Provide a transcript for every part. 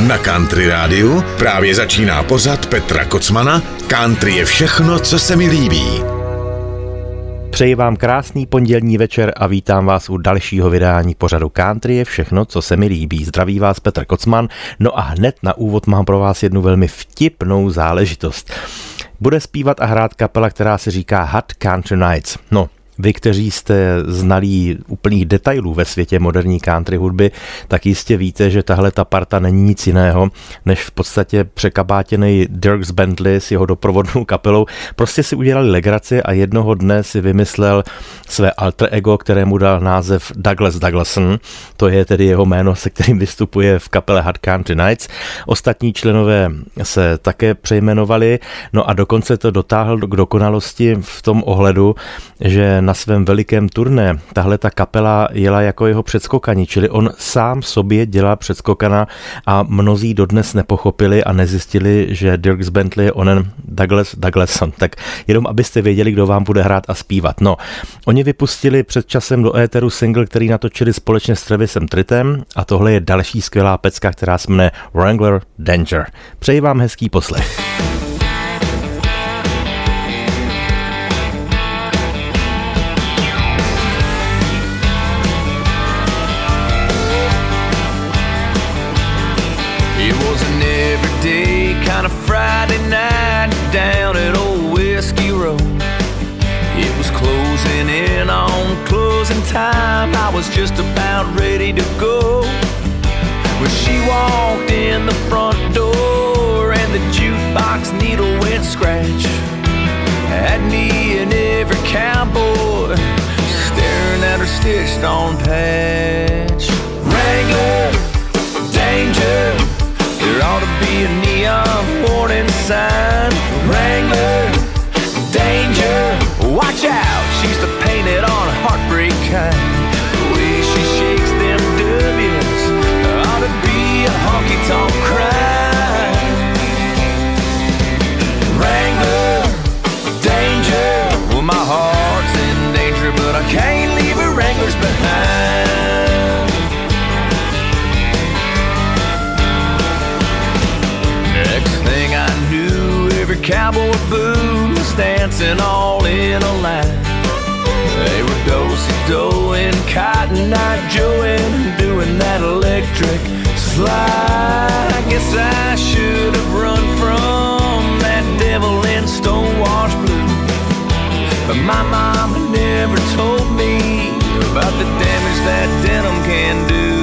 Na Country Rádiu právě začíná pořad Petra Kocmana Country je všechno, co se mi líbí. Přeji vám krásný pondělní večer a vítám vás u dalšího vydání pořadu Country je všechno, co se mi líbí. Zdraví vás Petr Kocman. No a hned na úvod mám pro vás jednu velmi vtipnou záležitost. Bude zpívat a hrát kapela, která se říká Hot Country Nights. No, vy, kteří jste znalí úplných detailů ve světě moderní country hudby, tak jistě víte, že tahle ta parta není nic jiného, než v podstatě překabátěný Dirks Bentley s jeho doprovodnou kapelou. Prostě si udělali legraci a jednoho dne si vymyslel své alter ego, kterému dal název Douglas Douglason. To je tedy jeho jméno, se kterým vystupuje v kapele Hard Country Nights. Ostatní členové se také přejmenovali, no a dokonce to dotáhl k dokonalosti v tom ohledu, že na svém velikém turné tahle ta kapela jela jako jeho předskokani, čili on sám sobě dělá předskokana a mnozí dodnes nepochopili a nezjistili, že Dirks Bentley je onen Douglas Douglason. Tak jenom abyste věděli, kdo vám bude hrát a zpívat. No, oni vypustili před časem do éteru single, který natočili společně s Travisem Tritem a tohle je další skvělá pecka, která se jmenuje Wrangler Danger. Přeji vám hezký poslech. Time I was just about ready to go. When she walked in the front door And the jukebox needle went scratch. Had me and every cowboy Staring at her stitched on patch. Wrangler, danger There ought to be a neon warning sign. Wrangler, danger Watch out, kind. The way she shakes them W's ought to be a honky tonk crime. Wrangler, danger. Well, my heart's in danger, but I can't leave her Wranglers behind. Next thing I knew, every cowboy boot was dancing all in a line. And Cotton Eye Joe and doing that electric slide. I guess I should have run from that devil in Stonewash Blue. But my mama never told me about the damage that denim can do.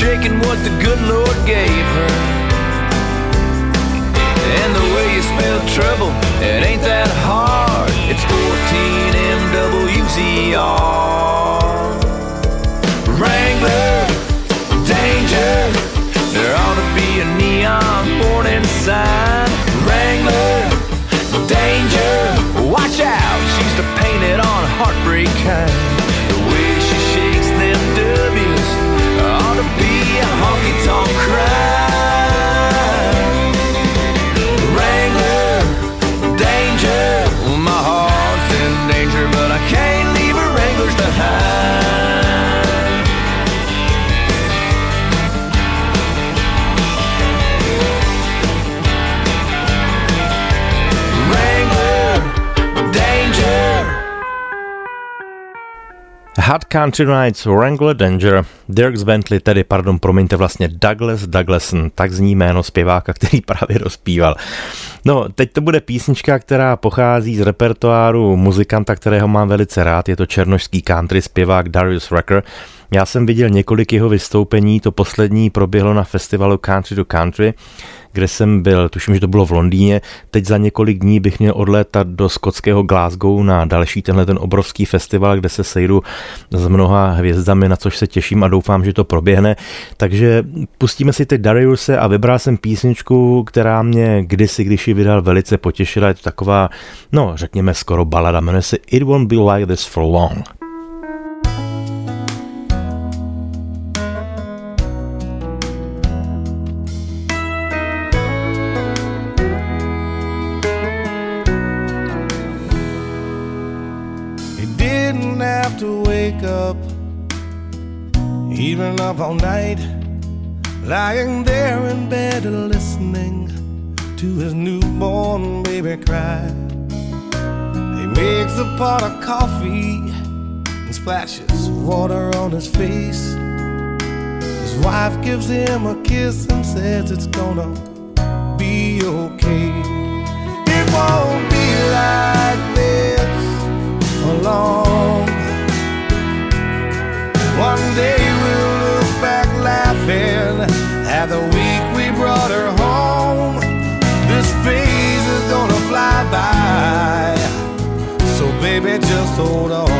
Shaking what the good Lord gave her. And the way you spell trouble, it ain't that hard. It's 14 MWZR. Wrangler, danger. There ought to be a neon warning sign. Wrangler, danger. Watch out, she's the painted on heartbreak kind. The way she shakes them W's ought to be a honky tonk crime. Hard Country Nights, Wrangler Danger, Dirks Bentley, tedy, pardon, promiňte, vlastně Douglas Douglason, tak zní jméno zpěváka, který právě rozpíval. No, teď to bude písnička, která pochází z repertoáru muzikanta, kterého mám velice rád, je to černošský country zpěvák Darius Rucker, Já jsem viděl několik jeho vystoupení, to poslední proběhlo na festivalu Country to Country, kde jsem byl, tuším, že to bylo v Londýně. Teď za několik dní bych měl odlétat do skotského Glasgow na další tenhle ten obrovský festival, kde se sejdu s mnoha hvězdami, na což se těším a doufám, že to proběhne. Takže pustíme si teď Dariuse a vybral jsem písničku, která mě kdysi, když ji vydal, velice potěšila. Je to taková, no řekněme skoro balada, jmenuje se It Won't Be Like This For Long. All night, lying there in bed listening to his newborn baby cry. He makes a pot of coffee and splashes water on his face. His wife gives him a kiss and says it's gonna be okay. It won't be like this for long. One day laughing at the week we brought her home. This phase is gonna fly by, so baby, just hold on.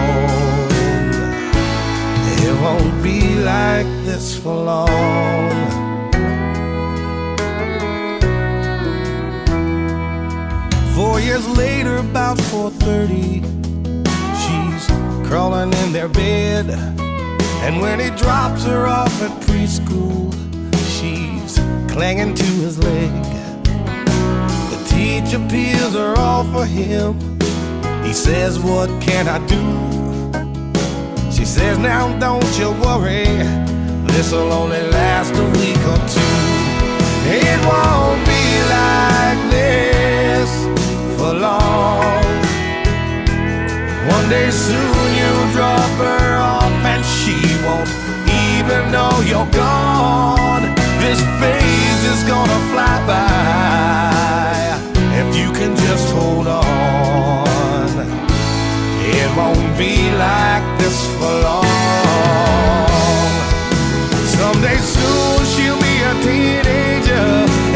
It won't be like this for long. Four years later, about 4:30, she's crawling in their bed and when he drops her off at preschool, she's clinging to his leg. The teacher peels her off for him. He says, What can I do? She says, Now don't you worry, this'll only last a week or two. It won't be like this for long. One day soon you'll drop her off and she won't even know you're gone. This phase is gonna fly by if you can just hold on. It won't be like this for long. Someday soon she'll be a teenager,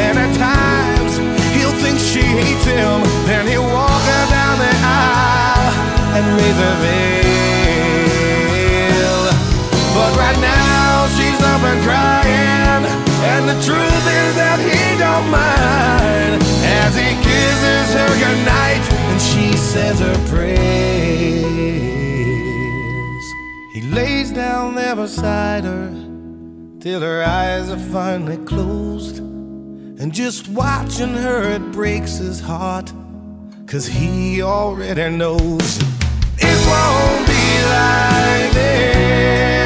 and at times he'll think she hates him. Then he'll walk her down the aisle and raise her veil. Up and crying, and the truth is that he don't mind as he kisses her goodnight and she says her prayers. He lays down there beside her till her eyes are finally closed. And just watching her, it breaks his heart. Cause he already knows it won't be like this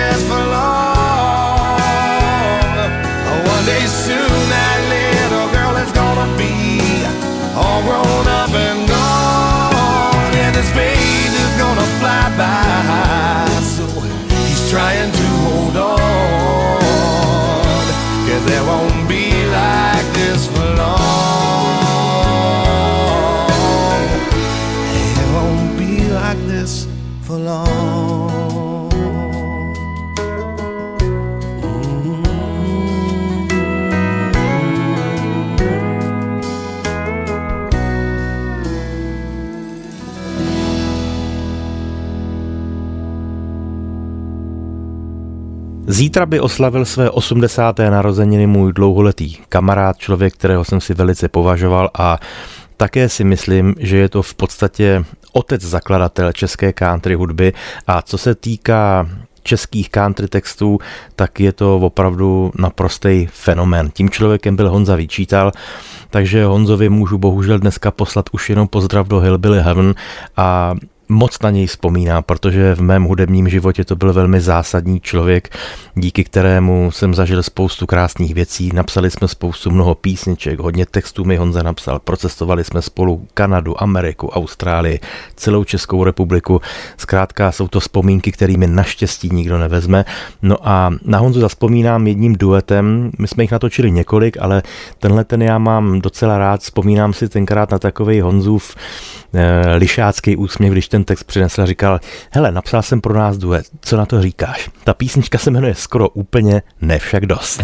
like this for long. Zítra by oslavil své 80. narozeniny můj dlouholetý kamarád, člověk, kterého jsem si velice považoval a také si myslím, že je to v podstatě otec zakladatel české country hudby a co se týká českých country textů, tak je to opravdu naprostý fenomén. Tím člověkem byl Honza Vyčítal, takže Honzovi můžu bohužel dneska poslat už jenom pozdrav do Hillbilly Heaven a moc na něj vzpomínám, protože v mém hudebním životě to byl velmi zásadní člověk, díky kterému jsem zažil spoustu krásných věcí. Napsali jsme spoustu mnoho písniček, hodně textů mi Honza napsal, procestovali jsme spolu Kanadu, Ameriku, Austrálii, celou Českou republiku. Zkrátka jsou to vzpomínky, kterými naštěstí nikdo nevezme. No a na Honzu zaspomínám jedním duetem, my jsme jich natočili několik, ale tenhle ten já mám docela rád, vzpomínám si tenkrát na takový Honzův eh, lišácký úsměv, když ten ten text přinesl a říkal, hele, napsal jsem pro nás duet, co na to říkáš? Ta písnička se jmenuje skoro úplně, ne však dost.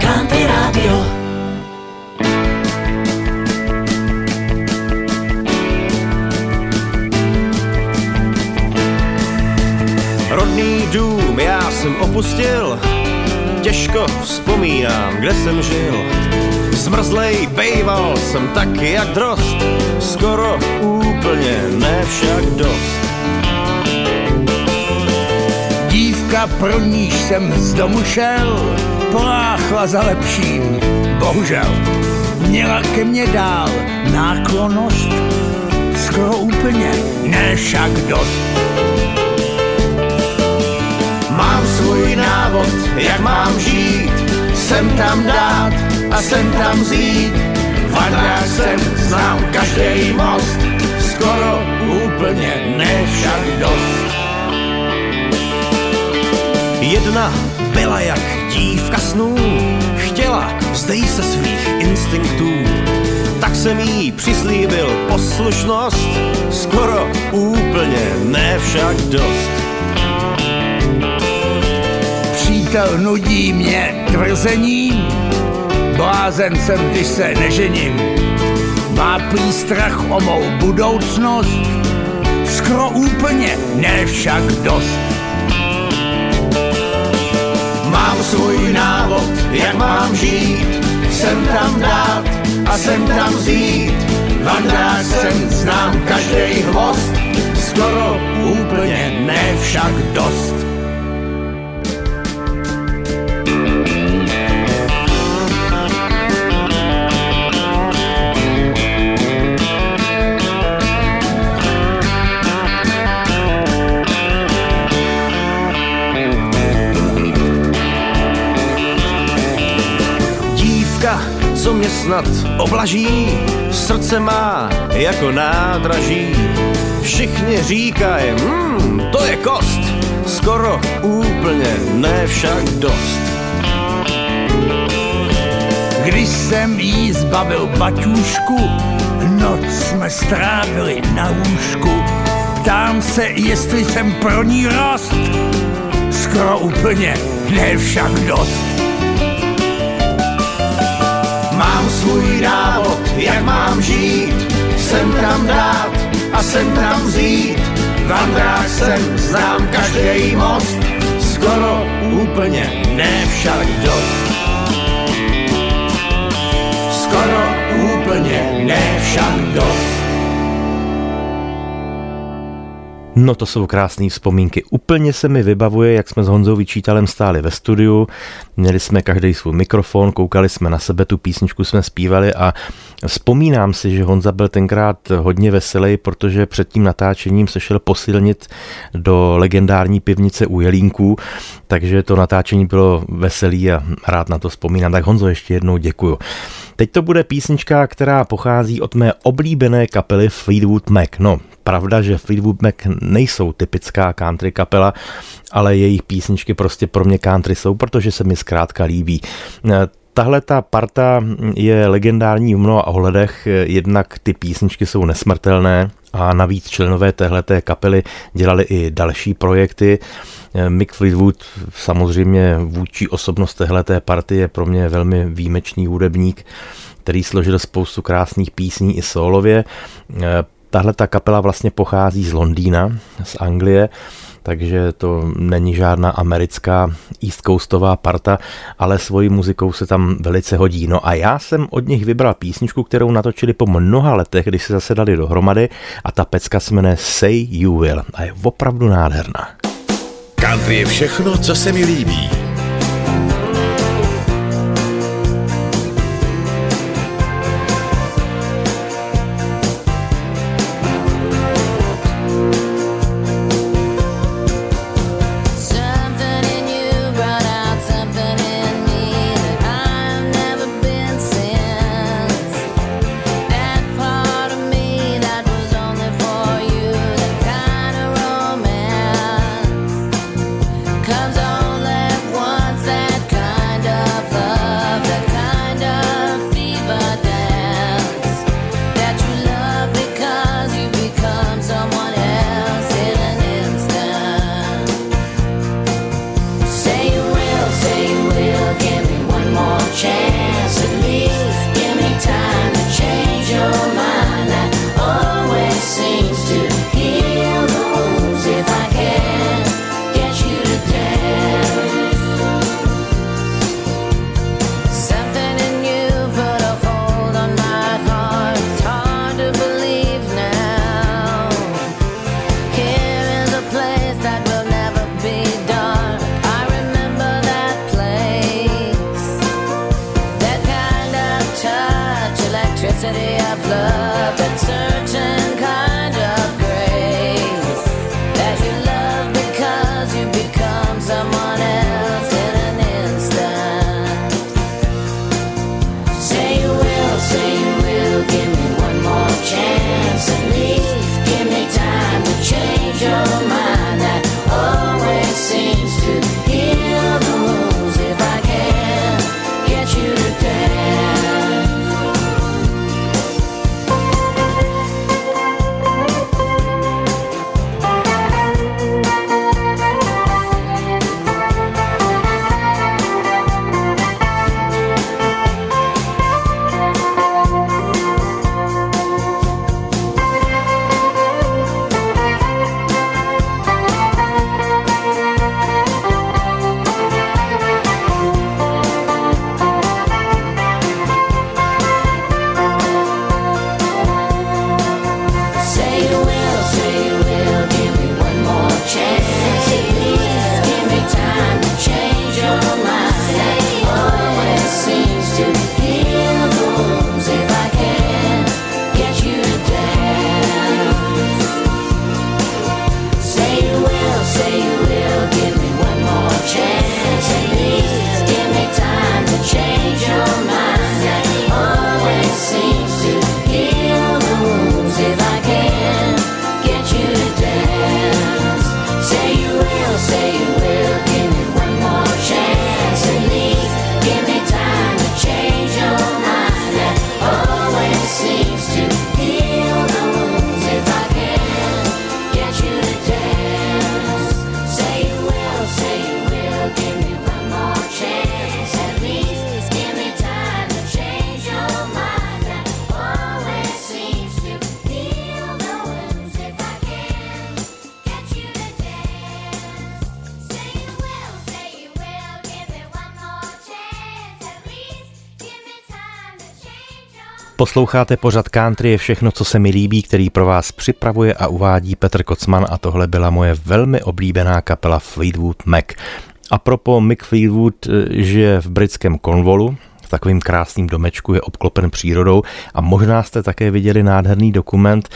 Country Radio. Rodný dům já jsem opustil, těžko vzpomínám, kde jsem žil. Zmrzlej bejval jsem taky jak drost, skoro úplně, ne však dost. Dívka, pro níž jsem z domu šel, poláchla za lepším, bohužel. Měla ke mně dál náklonost, skoro úplně, ne však dost. Mám svůj návod, jak mám žít, sem tam dát a sem tam vzít. Vandrách jsem, znám každý most, skoro úplně, ne však dost. Jedna byla jak dívka snů, chtěla vzdej se svých instinktů. Tak jsem jí přislíbil poslušnost, skoro úplně, ne však dost. Přítel nudí mě tvrzením, blázen jsem, když se nežením. Má prý strach o mou budoucnost, skoro úplně, ne však dost. Mám svůj návod, jak mám žít, sem tam dát a sem tam vzít. Vandrák jsem, znám každý hvost, skoro úplně, ne však dost. Co mě snad oblaží, srdce má jako nádraží. Všichni říkají, hmm, to je kost, skoro úplně, ne však dost. Když jsem jí zbavil baťůšku, noc jsme strávili na lůžku. Ptám se, jestli jsem pro ní rost, skoro úplně, ne však dost. Svůj návod, jak mám žít, sem tam dát a sem tam vzít. Vandrák jsem, znám každý most, skoro úplně, ne však dost. Skoro úplně, ne však dost. No to jsou krásné vzpomínky. Úplně se mi vybavuje, jak jsme s Honzou Vyčítalem stáli ve studiu, měli jsme každý svůj mikrofon, koukali jsme na sebe, tu písničku jsme zpívali a vzpomínám si, že Honza byl tenkrát hodně veselý, protože před tím natáčením se šel posilnit do legendární pivnice u Jelínků, takže to natáčení bylo veselý a rád na to vzpomínám. Tak Honzo, ještě jednou děkuju. Teď to bude písnička, která pochází od mé oblíbené kapely Fleetwood Mac. No, pravda, že Fleetwood Mac nejsou typická country kapela, ale jejich písničky prostě pro mě country jsou, protože se mi zkrátka líbí. Tahle ta parta je legendární v mnoha ohledech, jednak ty písničky jsou nesmrtelné a navíc členové téhleté kapely dělali i další projekty. Mick Fleetwood, samozřejmě vůči osobnost téhleté party, je pro mě velmi výjimečný hudebník, který složil spoustu krásných písní i solově. Tahle ta kapela vlastně pochází z Londýna, z Anglie, takže to není žádná americká East Coastová parta, ale svojí muzikou se tam velice hodí. No a já jsem od nich vybral písničku, kterou natočili po mnoha letech, když se zase dali dohromady a ta pecka se jmenuje Say You Will a je opravdu nádherná. Country je všechno, co se mi líbí. Posloucháte pořad country je všechno, co se mi líbí, který pro vás připravuje a uvádí Petr Kocman a tohle byla moje velmi oblíbená kapela Fleetwood Mac. A propo Mick Fleetwood eh, žije v britském Cornwallu, v takovým krásným domečku, je obklopen přírodou a možná jste také viděli nádherný dokument,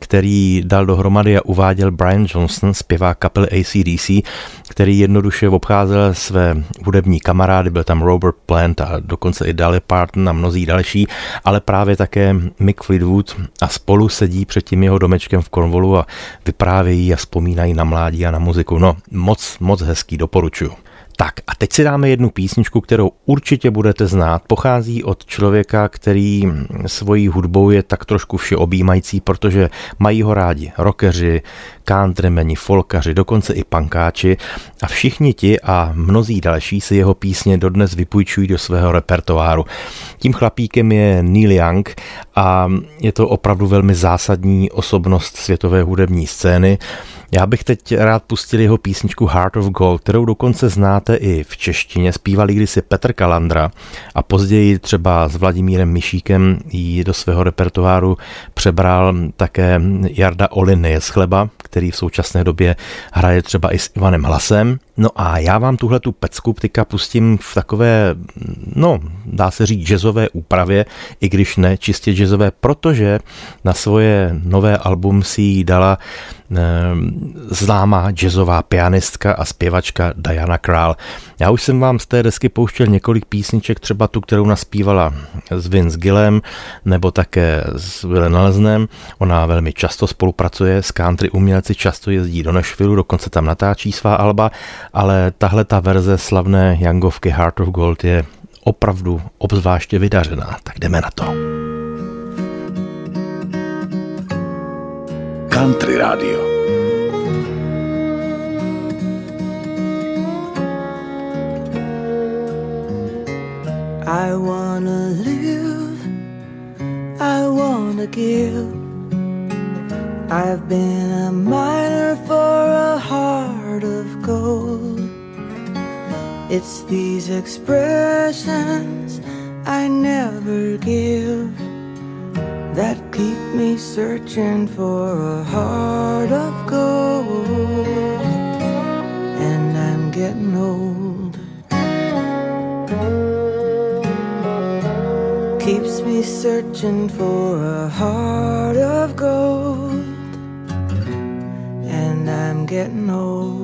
který dal dohromady a uváděl Brian Johnson, zpěvák kapely ACDC, který jednoduše obcházel své hudební kamarády, byl tam Robert Plant a dokonce i Dolly Parton a mnozí další, ale právě také Mick Fleetwood a spolu sedí před tím jeho domečkem v Cornwallu a vyprávějí a vzpomínají na mládí a na muziku. No, moc, moc hezký, doporučuju. Tak a teď si dáme jednu písničku, kterou určitě budete znát. Pochází od člověka, který svojí hudbou je tak trošku všeobjímající, protože mají ho rádi rockeři, countrymeni, folkaři, dokonce i pankáči a všichni ti a mnozí další si jeho písně dodnes vypůjčují do svého repertoáru. Tím chlapíkem je Neil Young a je to opravdu velmi zásadní osobnost světové hudební scény. Já bych teď rád pustil jeho písničku Heart of Gold, kterou dokonce znáte i v češtině. Zpíval kdysi Petr Kalandra a později třeba s Vladimírem Myšíkem ji do svého repertoáru přebral také Jarda Olin z chleba, který v současné době hraje třeba i s Ivanem Hlasem. No a já vám tuhle tu pecku ptyka pustím v takové, no, dá se říct jazzové úpravě, i když ne čistě jazzové, protože na svoje nové album si ji dala eh, známá jazzová pianistka a zpěvačka Diana Král. Já už jsem vám z té desky pouštěl několik písniček, třeba tu, kterou naspívala s Vince Gillem, nebo také s Willem Nelsnem. Ona velmi často spolupracuje s country umělci, často jezdí do Nashville, dokonce tam natáčí svá alba ale tahle ta verze slavné Youngovky Heart of Gold je opravdu obzvláště vydařená. Tak jdeme na to. Country Radio. I wanna live, I wanna give I've been a miner for a heart of gold. It's these expressions I never give that keep me searching for a heart of gold. And I'm getting old. Keeps me searching for a heart of gold getting old.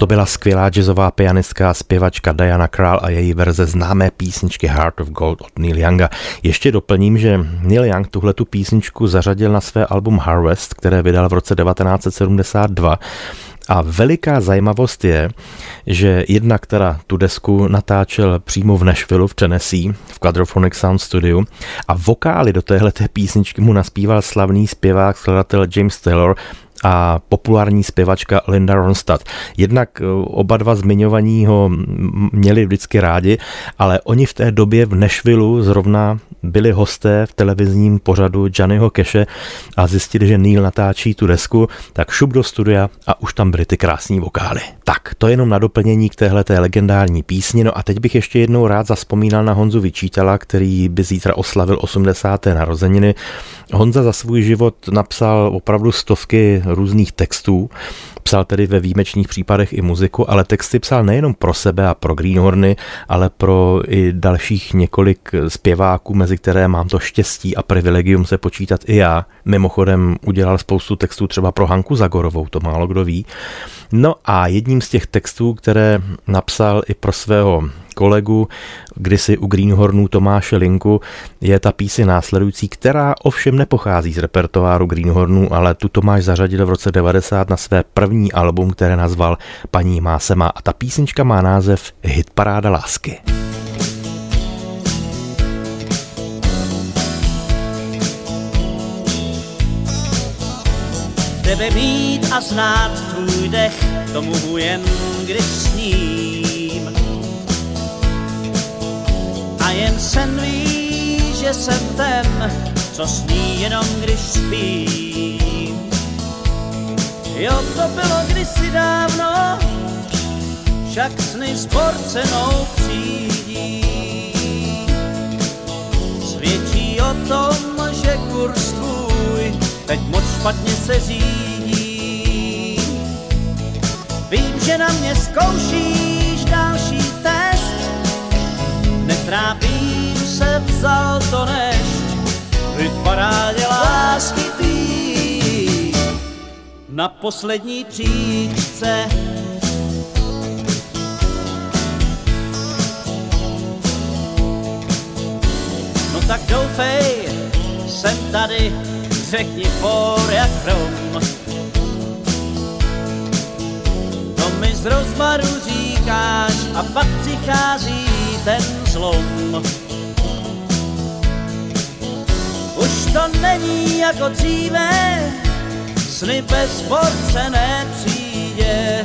To byla skvělá jazzová pianistka a zpěvačka Diana Krall a její verze známé písničky Heart of Gold od Neil Younga. Ještě doplním, že Neil Young tuhle tu písničku zařadil na své album Harvest, které vydal v roce 1972 a veliká zajímavost je, že jedna, která tu desku natáčel přímo v Nashville v Tennessee, v Quadraphonic Sound Studio a vokály do téhle písničky mu naspíval slavný zpěvák, skladatel James Taylor a populární zpěvačka Linda Ronstadt. Jednak eh, oba dva zmiňovaní ho měli vždycky rádi, ale oni v té době v Nashville zrovna byli hosté v televizním pořadu Johnnyho Keše a zjistili, že Neil natáčí tu desku, tak šup do studia a už tam byly ty krásní vokály. Tak, to jenom na doplnění k téhle té legendární písni. No a teď bych ještě jednou rád zaspomínal na Honzu Vyčítala, který by zítra oslavil 80. narozeniny. Honza za svůj život napsal opravdu stovky různých textů, psal tedy ve výjimečných případech i muziku, ale texty psal nejenom pro sebe a pro Greenhorny, ale pro i dalších několik zpěváků, mezi které mám to štěstí a privilegium se počítat i já. Mimochodem udělal spoustu textů třeba pro Hanku Zagorovou, to málo kdo ví. No a jedním z těch textů, které napsal i pro svého kolegu, kdysi u Greenhornů Tomáše Linku, je ta písi následující, která ovšem nepochází z repertoáru Greenhornů, ale tu Tomáš zařadil v roce 90 na své první album, které nazval Paní má sema. A ta písnička má název Hit paráda lásky. Tebe mít a znát tvůj dech, to mohu jen, když sním. Jen sen ví, že jsem ten, co sní jenom, když spím. Jo, to bylo kdysi dávno, však sny s porcenou přijdí. Svědčí o tom, že kurz tvůj teď moc špatně se řídí. Vím, že na mě zkoušíš další netrápím se, vzal to nešť, Teď parádě lásky tvý na poslední příčce. No tak doufej, jsem tady, řekni for jak hrom. To mi z rozmaru říkáš a pak přichází ten zlom. Už to není jako dříve, sny bez porce nepřijde.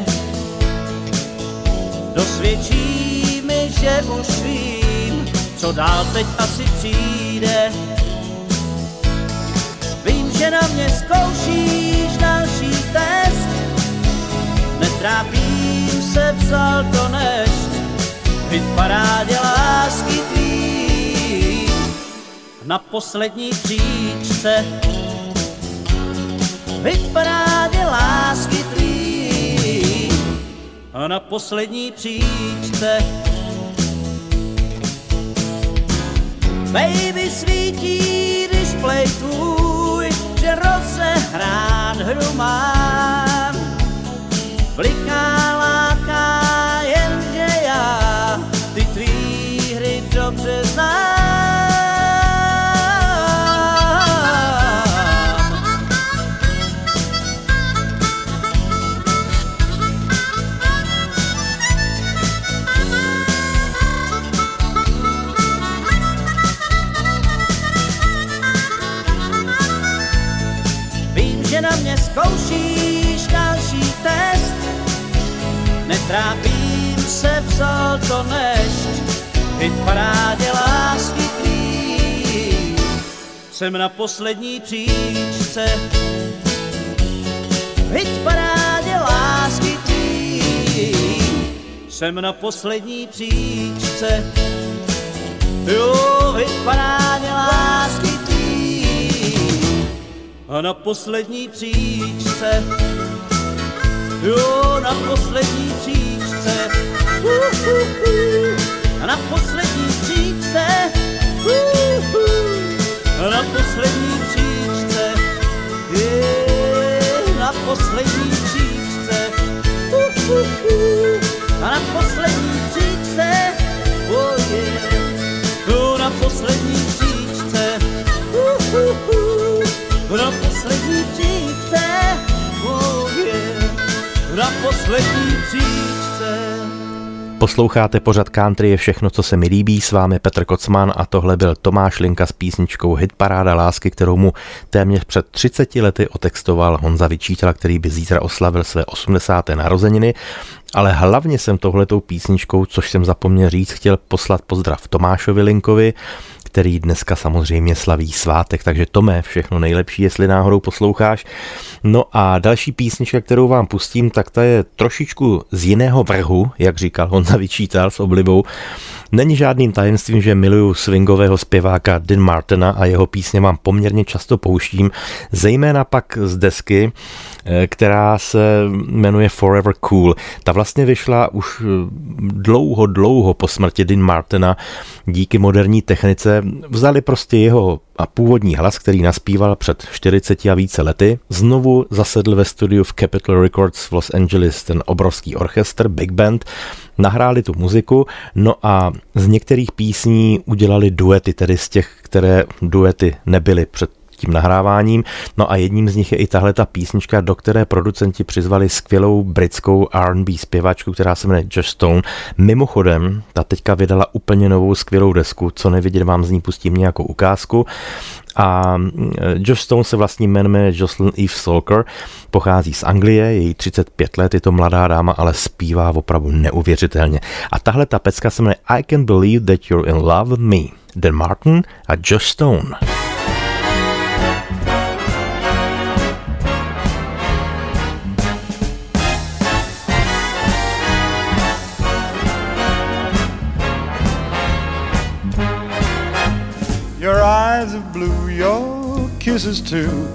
Dosvědčí mi, že už vím, co dál teď asi přijde. Vím, že na mě zkoušíš další test, netrápím se, vzal to nešť, hit parádě lásky tvý na poslední příčce. Hit parádě lásky tvý a na poslední příčce. Baby svítí display tvůj, že rozehrát hru mám. Bliká dobře znám. Vím, že na mě zkoušíš další test, netrápím se, vzal to nešť, hit parádě lásky tvý. Jsem na poslední příčce, hit parádě lásky tvý. Jsem na poslední příčce, jo, hit parádě lásky tvý a na poslední příčce, jo, na poslední příčce, uh, uh, uh, na poslední příčce, uh, uh, na poslední příčce, je, na poslední příčce, uh, uh, uh, na poslední příčce, oh yeah, jo, na poslední příčce, uh, uh, uh na poslední příčce, oh yeah, na poslední příčce. Posloucháte pořad Country je všechno, co se mi líbí. S vámi Petr Kocman a tohle byl Tomáš Linka s písničkou Hit Paráda lásky, kterou mu téměř před 30 lety otextoval Honza Vyčítal, který by zítra oslavil své 80. narozeniny. Ale hlavně jsem tohletou písničkou, což jsem zapomněl říct, chtěl poslat pozdrav Tomášovi Linkovi, který dneska samozřejmě slaví svátek, takže to mé všechno nejlepší, jestli náhodou posloucháš. No a další písnička, kterou vám pustím, tak ta je trošičku z jiného vrhu, jak říkal Honza Vyčítal s oblibou. Není žádným tajemstvím, že miluju swingového zpěváka Dean Martina a jeho písně vám poměrně často pouštím, zejména pak z desky, která se jmenuje Forever Cool. Ta vlastně vyšla už dlouho, dlouho po smrti Dean Martina. Díky moderní technice vzali prostě jeho a původní hlas, který naspíval před 40 a více lety, znovu zasedl ve studiu v Capitol Records v Los Angeles ten obrovský orchestr, big band, nahráli tu muziku, no a z některých písní udělali duety, tedy z těch, které duety nebyly před tím nahráváním. No a jedním z nich je i tahle ta písnička, do které producenti přizvali skvělou britskou R&B zpěvačku, která se jmenuje Josh Stone. Mimochodem, ta teďka vydala úplně novou skvělou desku, co nevidět, vám z ní pustím nějakou ukázku. A Josh Stone se vlastní jmenuje Jocelyn Eve Salker, pochází z Anglie, je jí 35 let, je to mladá dáma, ale zpívá opravdu neuvěřitelně. A tahle ta pecka se jmenuje I Can Believe That You're In Love With Me. Dan Martin a Josh Stone. Kisses too.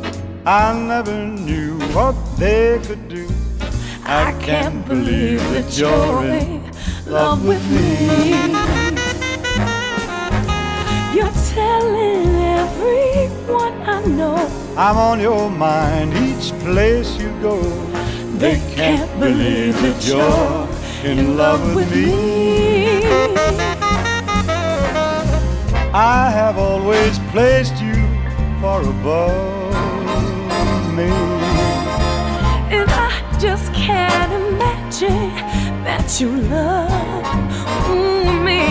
I never knew what they could do. I can't believe that you're in love with me. You're telling everyone I know. I'm on your mind each place you go. They can't believe that you're in love with me. I have always placed you far above me. And I just can't imagine that you love me.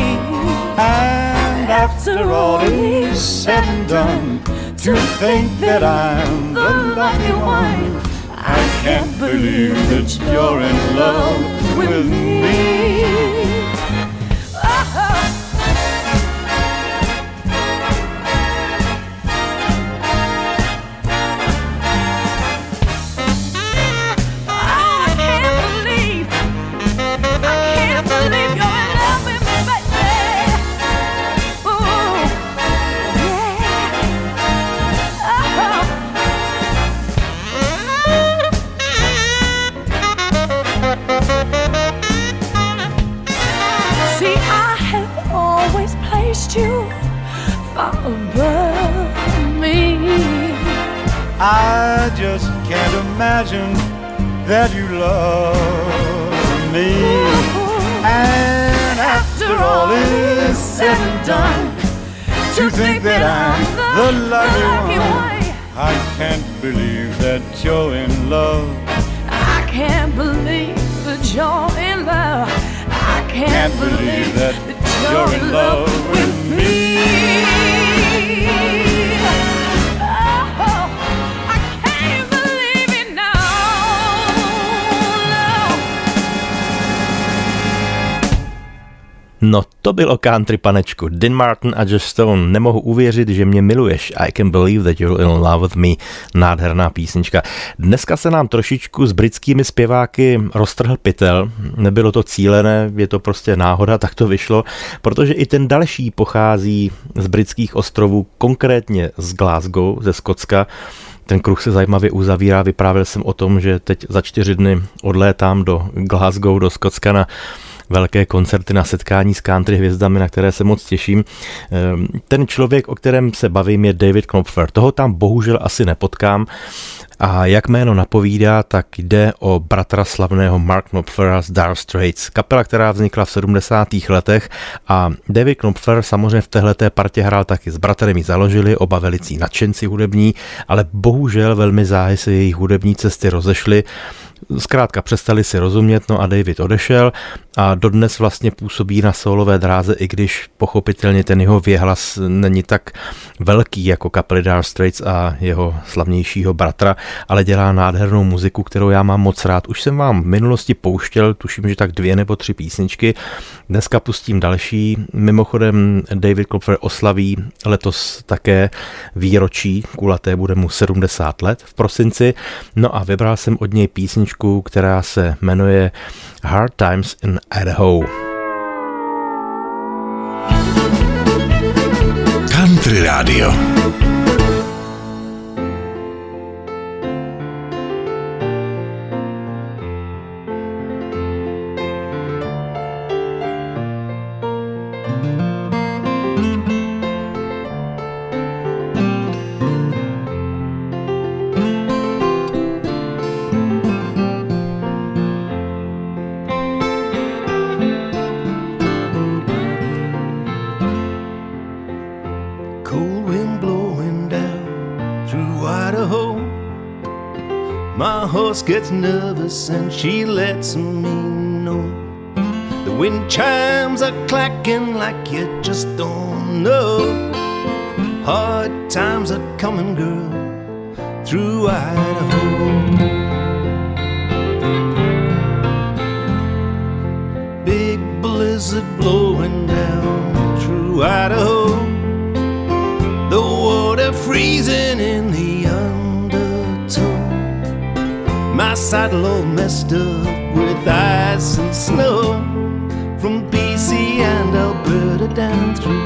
And after all is said and done, to think that I'm the lucky one. I can't believe that you're in love with me. To bylo country panečku. Din Martin a Josh Stone. Nemohu uvěřit, že mě miluješ. I can believe that you're in love with me. Nádherná písnička. Dneska se nám trošičku s britskými zpěváky roztrhl pytel. Nebylo to cílené, je to prostě náhoda, tak to vyšlo, protože i ten další pochází z britských ostrovů, konkrétně z Glasgow, ze Skotska. Ten kruh se zajímavě uzavírá. Vyprávěl jsem o tom, že teď za čtyři dny odlétám do Glasgow, do Skotska na velké koncerty na setkání s country hvězdami, na které se moc těším. Ehm, Ten člověk, o kterém se bavím, je David Knopfler. Toho tam bohužel asi nepotkám. A jak jméno napovídá, tak jde o bratra slavného Mark Knopflera z Dire Straits, kapela, která vznikla v 70. letech a David Knopfler samozřejmě v téhleté partě hrál taky s bratrem ji založili, oba velicí nadšenci hudební, ale bohužel velmi záhy se jejich hudební cesty rozešly. Zkrátka přestali si rozumět, no a David odešel a dodnes vlastně působí na solové dráze, i když pochopitelně ten jeho věhlas není tak velký jako kapely Dire Straits a jeho slavnějšího bratra, ale dělá nádhernou muziku, kterou já mám moc rád. Už jsem vám v minulosti pouštěl, tuším, že tak dvě nebo tři písničky. Dneska pustím další. Mimochodem David Klopfer oslaví letos také výročí, kulaté bude mu 70 let v prosinci. No a vybral jsem od něj písničku, která se jmenuje Hard Times in Idaho. Country Radio. Cool wind blowing down through Idaho. My horse gets nervous and she lets me know. The wind chimes are clacking like you just don't know. Hard times are coming, girl, through Idaho. Big blizzard blowing down through Idaho. Freezing in the undertow. My saddle all messed up with ice and snow. From BC and Alberta down through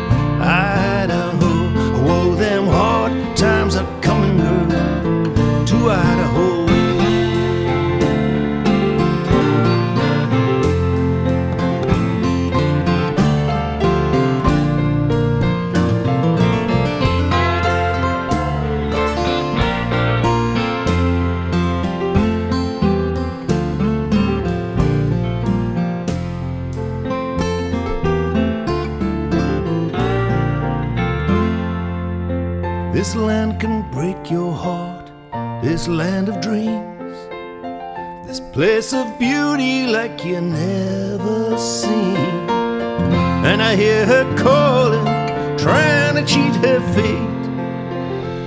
this land of dreams, this place of beauty like you never seen. And I hear her calling, trying to cheat her fate.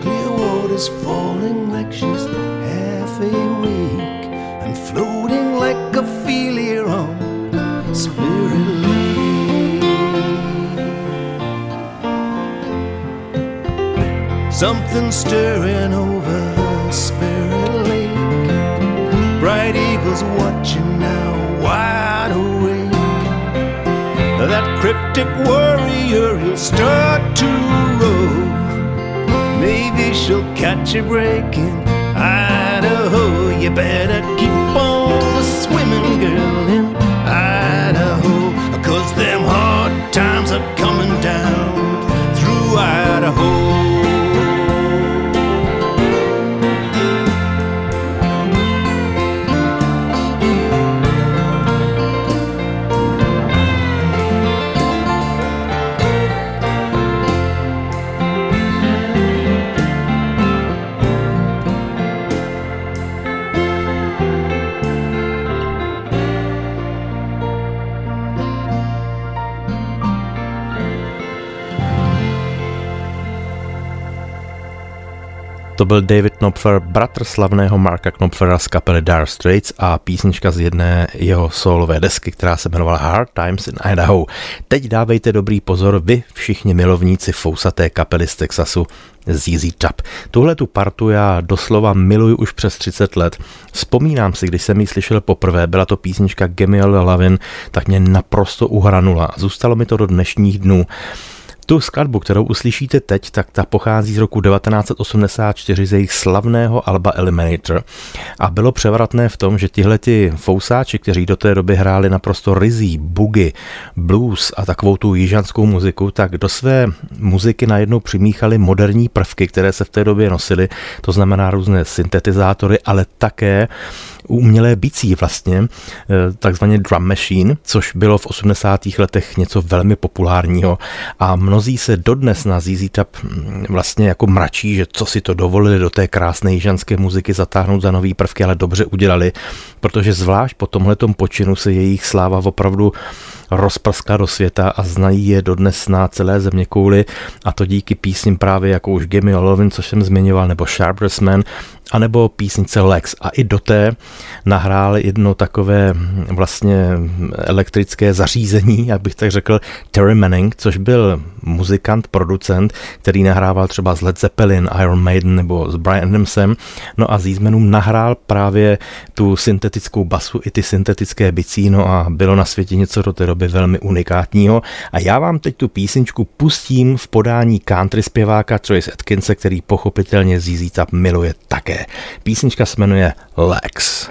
Clear water's falling like she's half awake and floating like a Ophelia on Spirit. Something stirring over Spirit Lake. Bright eagles watching now, wide awake. That cryptic warrior, he'll start to roll. Maybe she'll catch a break in Idaho. You better keep on swimming, girl, in Idaho. Cause them hard times are coming down through Idaho. To byl David Knopfler, bratr slavného Marka Knopflera z kapely Dire Straits a písnička z jedné jeho solové desky, která se jmenovala Hard Times in Idaho. Teď dávejte dobrý pozor vy všichni milovníci fousaté kapely z Texasu ZZ Top. Tuhle tu partu já doslova miluji už přes 30 let. Vzpomínám si, když jsem ji slyšel poprvé, byla to písnička Gemiel Lavin, tak mě naprosto uhranula. Zůstalo mi to do dnešních dnů. Tu skladbu, kterou uslyšíte teď, tak ta pochází z roku 1984 z jejich slavného alba Eliminator. A bylo převratné v tom, že tihleti fousáči, kteří do té doby hráli naprosto rizí, bugy, blues a takovou tu jižanskou muziku, tak do své muziky najednou přimíchali moderní prvky, které se v té době nosily, to znamená různé syntetizátory, ale také umělé bicí vlastně, eh, takzvaně drum machine, což bylo v 80. letech něco velmi populárního a mnozí se dodnes na ZZ Top hm, vlastně jako mračí, že co si to dovolili do té krásné jižanské muziky zatáhnout za nový prvky, ale dobře udělali, protože zvlášť po tomhletom počinu se jejich sláva opravdu rozprskla do světa a znají je dodnes na celé země kouli a to díky písním právě jako už Gimme Lovin, což jsem zmiňoval, nebo Sharpest Man, anebo písnice Lex. A i do té nahrál jedno takové vlastně elektrické zařízení, jak bych tak řekl, Terry Manning, což byl muzikant, producent, který nahrával třeba z Led Zeppelin, Iron Maiden nebo s Brian Adamsem. No a z nahrál právě tu syntetickou basu i ty syntetické bicí, no a bylo na světě něco do té doby velmi unikátního. A já vám teď tu písničku pustím v podání country zpěváka Trace Atkinse, který pochopitelně ZZ Top miluje také. Písnička se jmenuje Lex.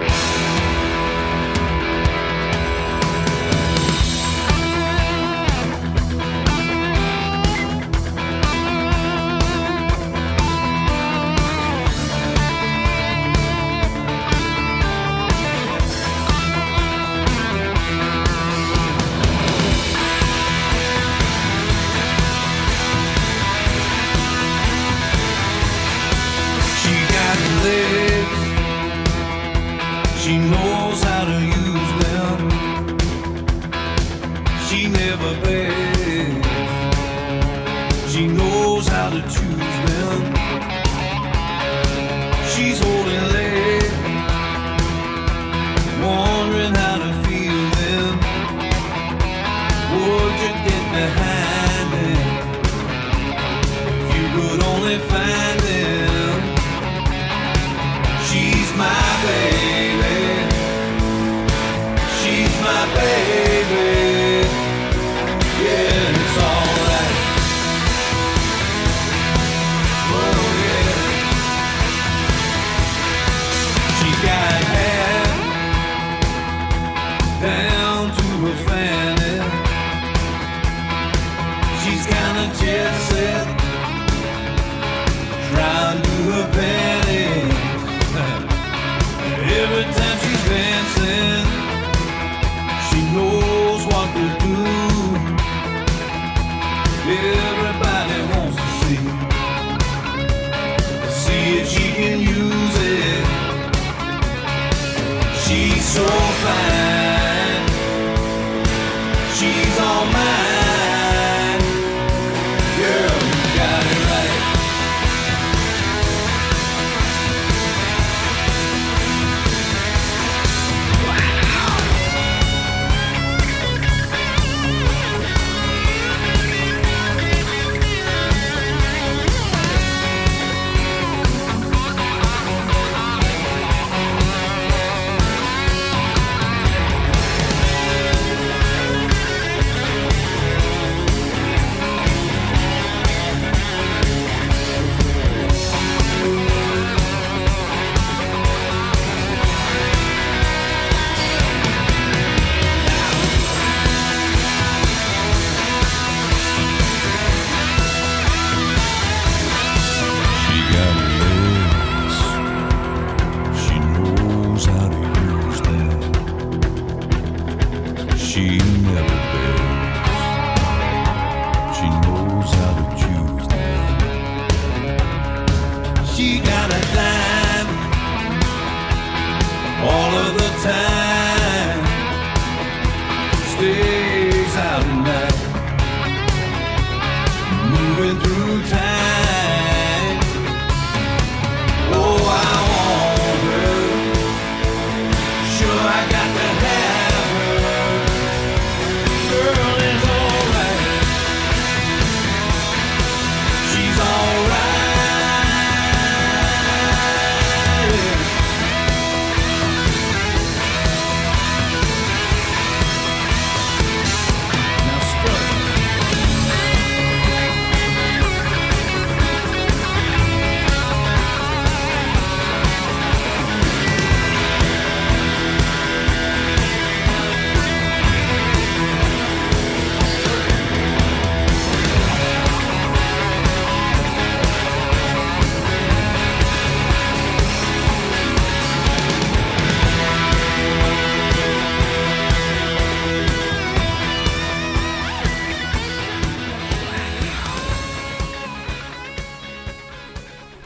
She knows how to use them. She never begs. She knows how to choose.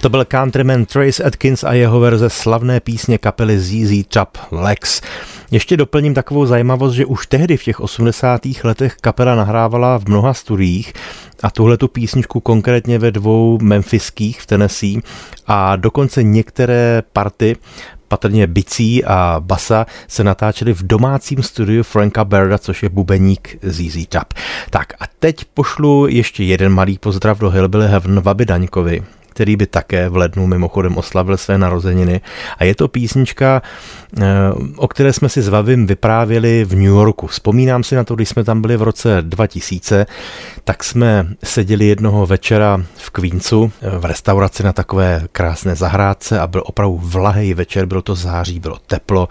To byl countryman Trace Atkins a jeho verze slavné písně kapely ZZ Top Lex. Ještě doplním takovou zajímavost, že už tehdy v těch 80. letech kapela nahrávala v mnoha studiích a tuhle tu písničku konkrétně ve dvou memphiských v Tennessee a dokonce některé party patrně bicí a basa se natáčely v domácím studiu Franka Berda, což je bubeník ZZ Top. Tak a teď pošlu ještě jeden malý pozdrav do Hillbilly Heaven Vaby Daňkovi, který by také v lednu mimochodem oslavil své narozeniny. A je to písnička, eh, o které jsme si s Vavim vyprávěli v New Yorku. Vzpomínám si na to, když jsme tam byli v roce 2000, tak jsme seděli jednoho večera v Queensu eh, v restauraci na takové krásné zahrádce a byl opravdu vlahý večer, bylo to září, bylo teplo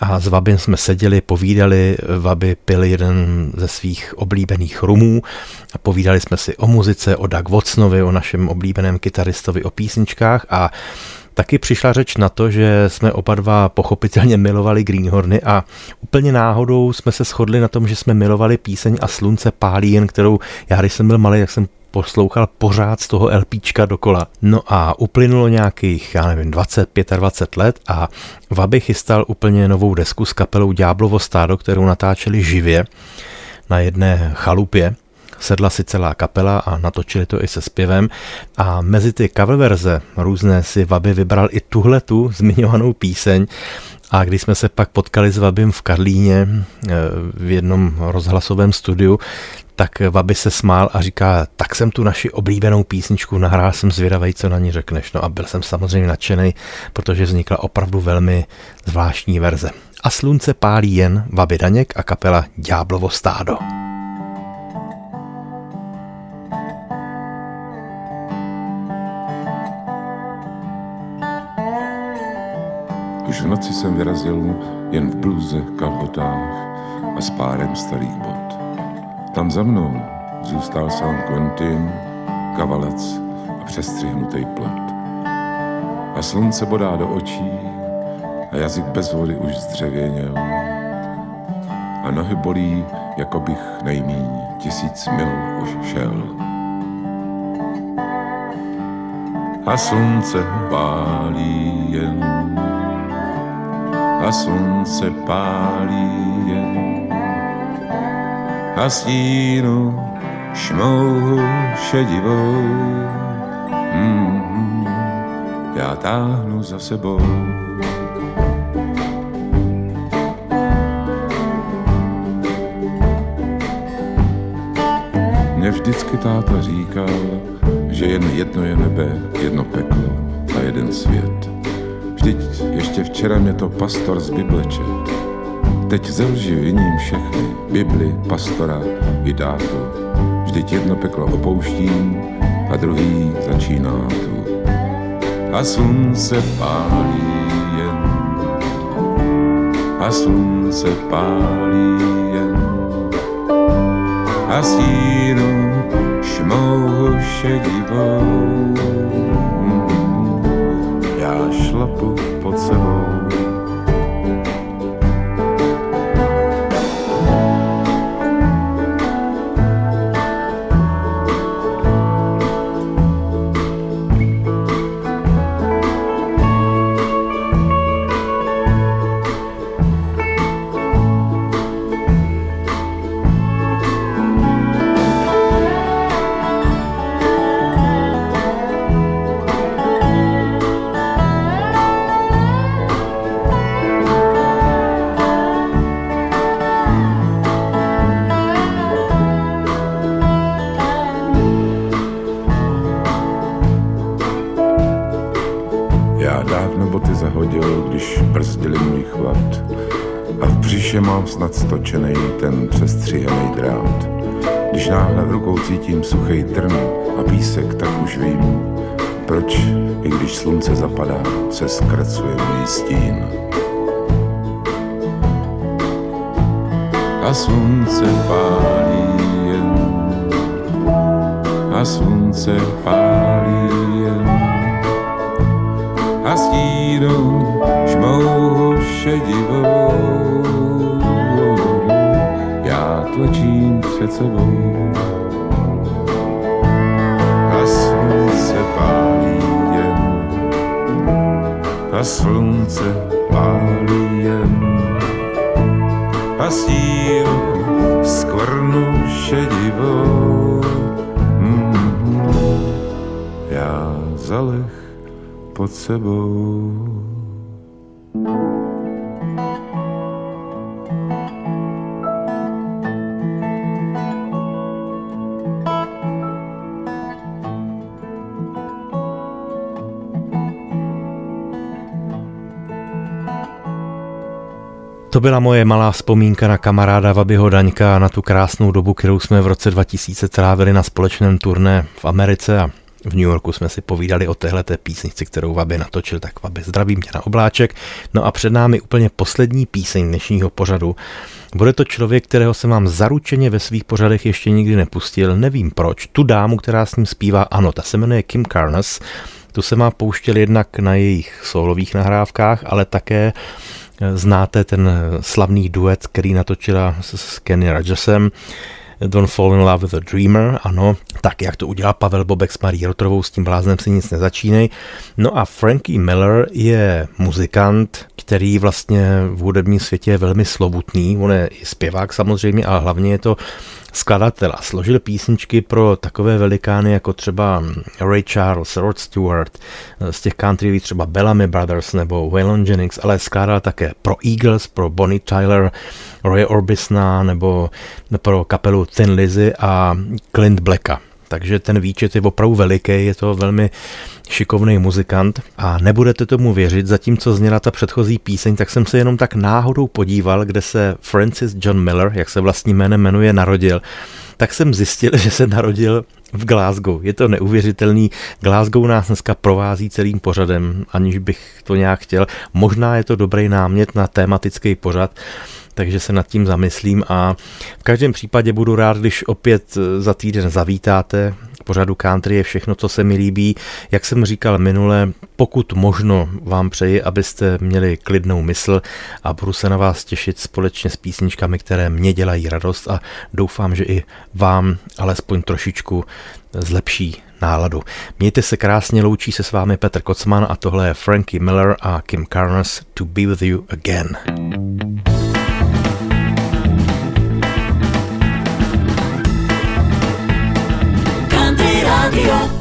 a s Vabim jsme seděli, povídali, Vaby pil jeden ze svých oblíbených rumů. A povídali jsme si o muzice, o Doug Watsonovi, o našem oblíbeném kytaristovi, o písničkách. A Taky přišla řeč na to, že jsme oba dva pochopitelně milovali Greenhorny a úplně náhodou jsme se shodli na tom, že jsme milovali píseň a slunce pálí jen, kterou já, když jsem byl malý, jak jsem poslouchal pořád z toho LPčka dokola. No a uplynulo nějakých, já nevím, 20, 25 let a Vaby chystal úplně novou desku s kapelou Ďáblovo stádo, kterou natáčeli živě na jedné chalupě. Sedla si celá kapela a natočili to i se zpěvem. A mezi ty cover verze různé si Vaby vybral i tuhle tu zmiňovanou píseň a když jsme se pak potkali s Vabim v Karlíně eh, v jednom rozhlasovém studiu, tak Vaby se smál a říká, tak jsem tu naši oblíbenou písničku nahrál, jsem zvědavý, co na ní řekneš. No a byl jsem samozřejmě nadšený, protože vznikla opravdu velmi zvláštní verze. A slunce pálí jen Vaby Daněk a kapela Ďáblovo stádo. Už v noci jsem vyrazil jen v bluze, kalhotách a s párem starých bot. Tam za mnou zůstal sám Quentin, kavalec a přestřihnutý plet. A slunce bodá do očí a jazyk bez vody už zdřevěněl. A nohy bolí, jako bych nejmíň tisíc mil už šel. A slunce pálí jen a slunce pálí jen a stínu šmouhu šedivou mm, já táhnu za sebou. Mě vždycky táta říkal, že jen jedno je nebe, jedno peklo a jeden svět. Vždyť ještě včera mě to pastor z Bible čet. Teď ze lži viním všechny, Bibli, pastora i dátu. Vždyť jedno peklo opouštím a druhý začíná tu. A slunce pálí jen, a slunce pálí jen, a stínu šmouhu šedivou šlapu pod stočený ten přestříhaný drát. Když náhle v rukou cítím suchý trn a písek, tak už vím, proč, i když slunce zapadá, se zkracuje můj stín. A slunce pálí jen, a slunce pálí jen, a stínou šmouhu šedivou před sebou. A slunce pálí jen, a slunce pálí jen a síru skvrnu šedivou. Mm-hmm. Já zalech pod sebou. To byla moje malá vzpomínka na kamaráda Vabyho Daňka a na tu krásnou dobu, kterou jsme v roce 2000 trávili na společném turné v Americe a v New Yorku jsme si povídali o téhle písnici, kterou Vaby natočil, tak Vaby zdravím tě na obláček. No a před námi úplně poslední píseň dnešního pořadu. Bude to člověk, kterého jsem vám zaručeně ve svých pořadech ještě nikdy nepustil, nevím proč. Tu dámu, která s ním zpívá, ano, ta se jmenuje Kim Carnes. Tu se má pouštěl jednak na jejich solových nahrávkách, ale také Znáte ten slavný duet, který natočila s Kenny Rajersem, Don't Fall in Love with a Dreamer, ano, tak jak to udělal Pavel Bobek s Marí Rotrovou, s tím bláznem si nic nezačínej. No a Frankie Miller je muzikant, který vlastně v hudebním světě je velmi slovutný, on je i zpěvák samozřejmě, ale hlavně je to skladatel a složil písničky pro takové velikány jako třeba Ray Charles, Rod Stewart, z těch country třeba Bellamy Brothers nebo Waylon Jennings, ale skládal také pro Eagles, pro Bonnie Tyler, Roy Orbisona nebo pro kapelu Thin Lizzy a Clint Blacka. Takže ten výčet je opravdu veliký, je to velmi šikovný muzikant a nebudete tomu věřit, zatímco zněla ta předchozí píseň, tak jsem se jenom tak náhodou podíval, kde se Francis John Miller, jak se vlastní jménem jmenuje, narodil. Tak jsem zjistil, že se narodil v Glasgow. Je to neuvěřitelný. Glasgow nás dneska provází celým pořadem, aniž bych to nějak chtěl. Možná je to dobrý námět na tematický pořad, takže se nad tím zamyslím a v každém případě budu rád, když opět za týden zavítáte. Pořadu country je všechno, co se mi líbí. Jak jsem říkal minule, pokud možno vám přeji, abyste měli klidnou mysl a budu se na vás těšit společně s písničkami, které mě dělají radost a doufám, že i vám alespoň trošičku zlepší náladu. Mějte se krásně, loučí se s vámi Petr Kocman a tohle je Frankie Miller a Kim Carnes To Be With You Again. Radio.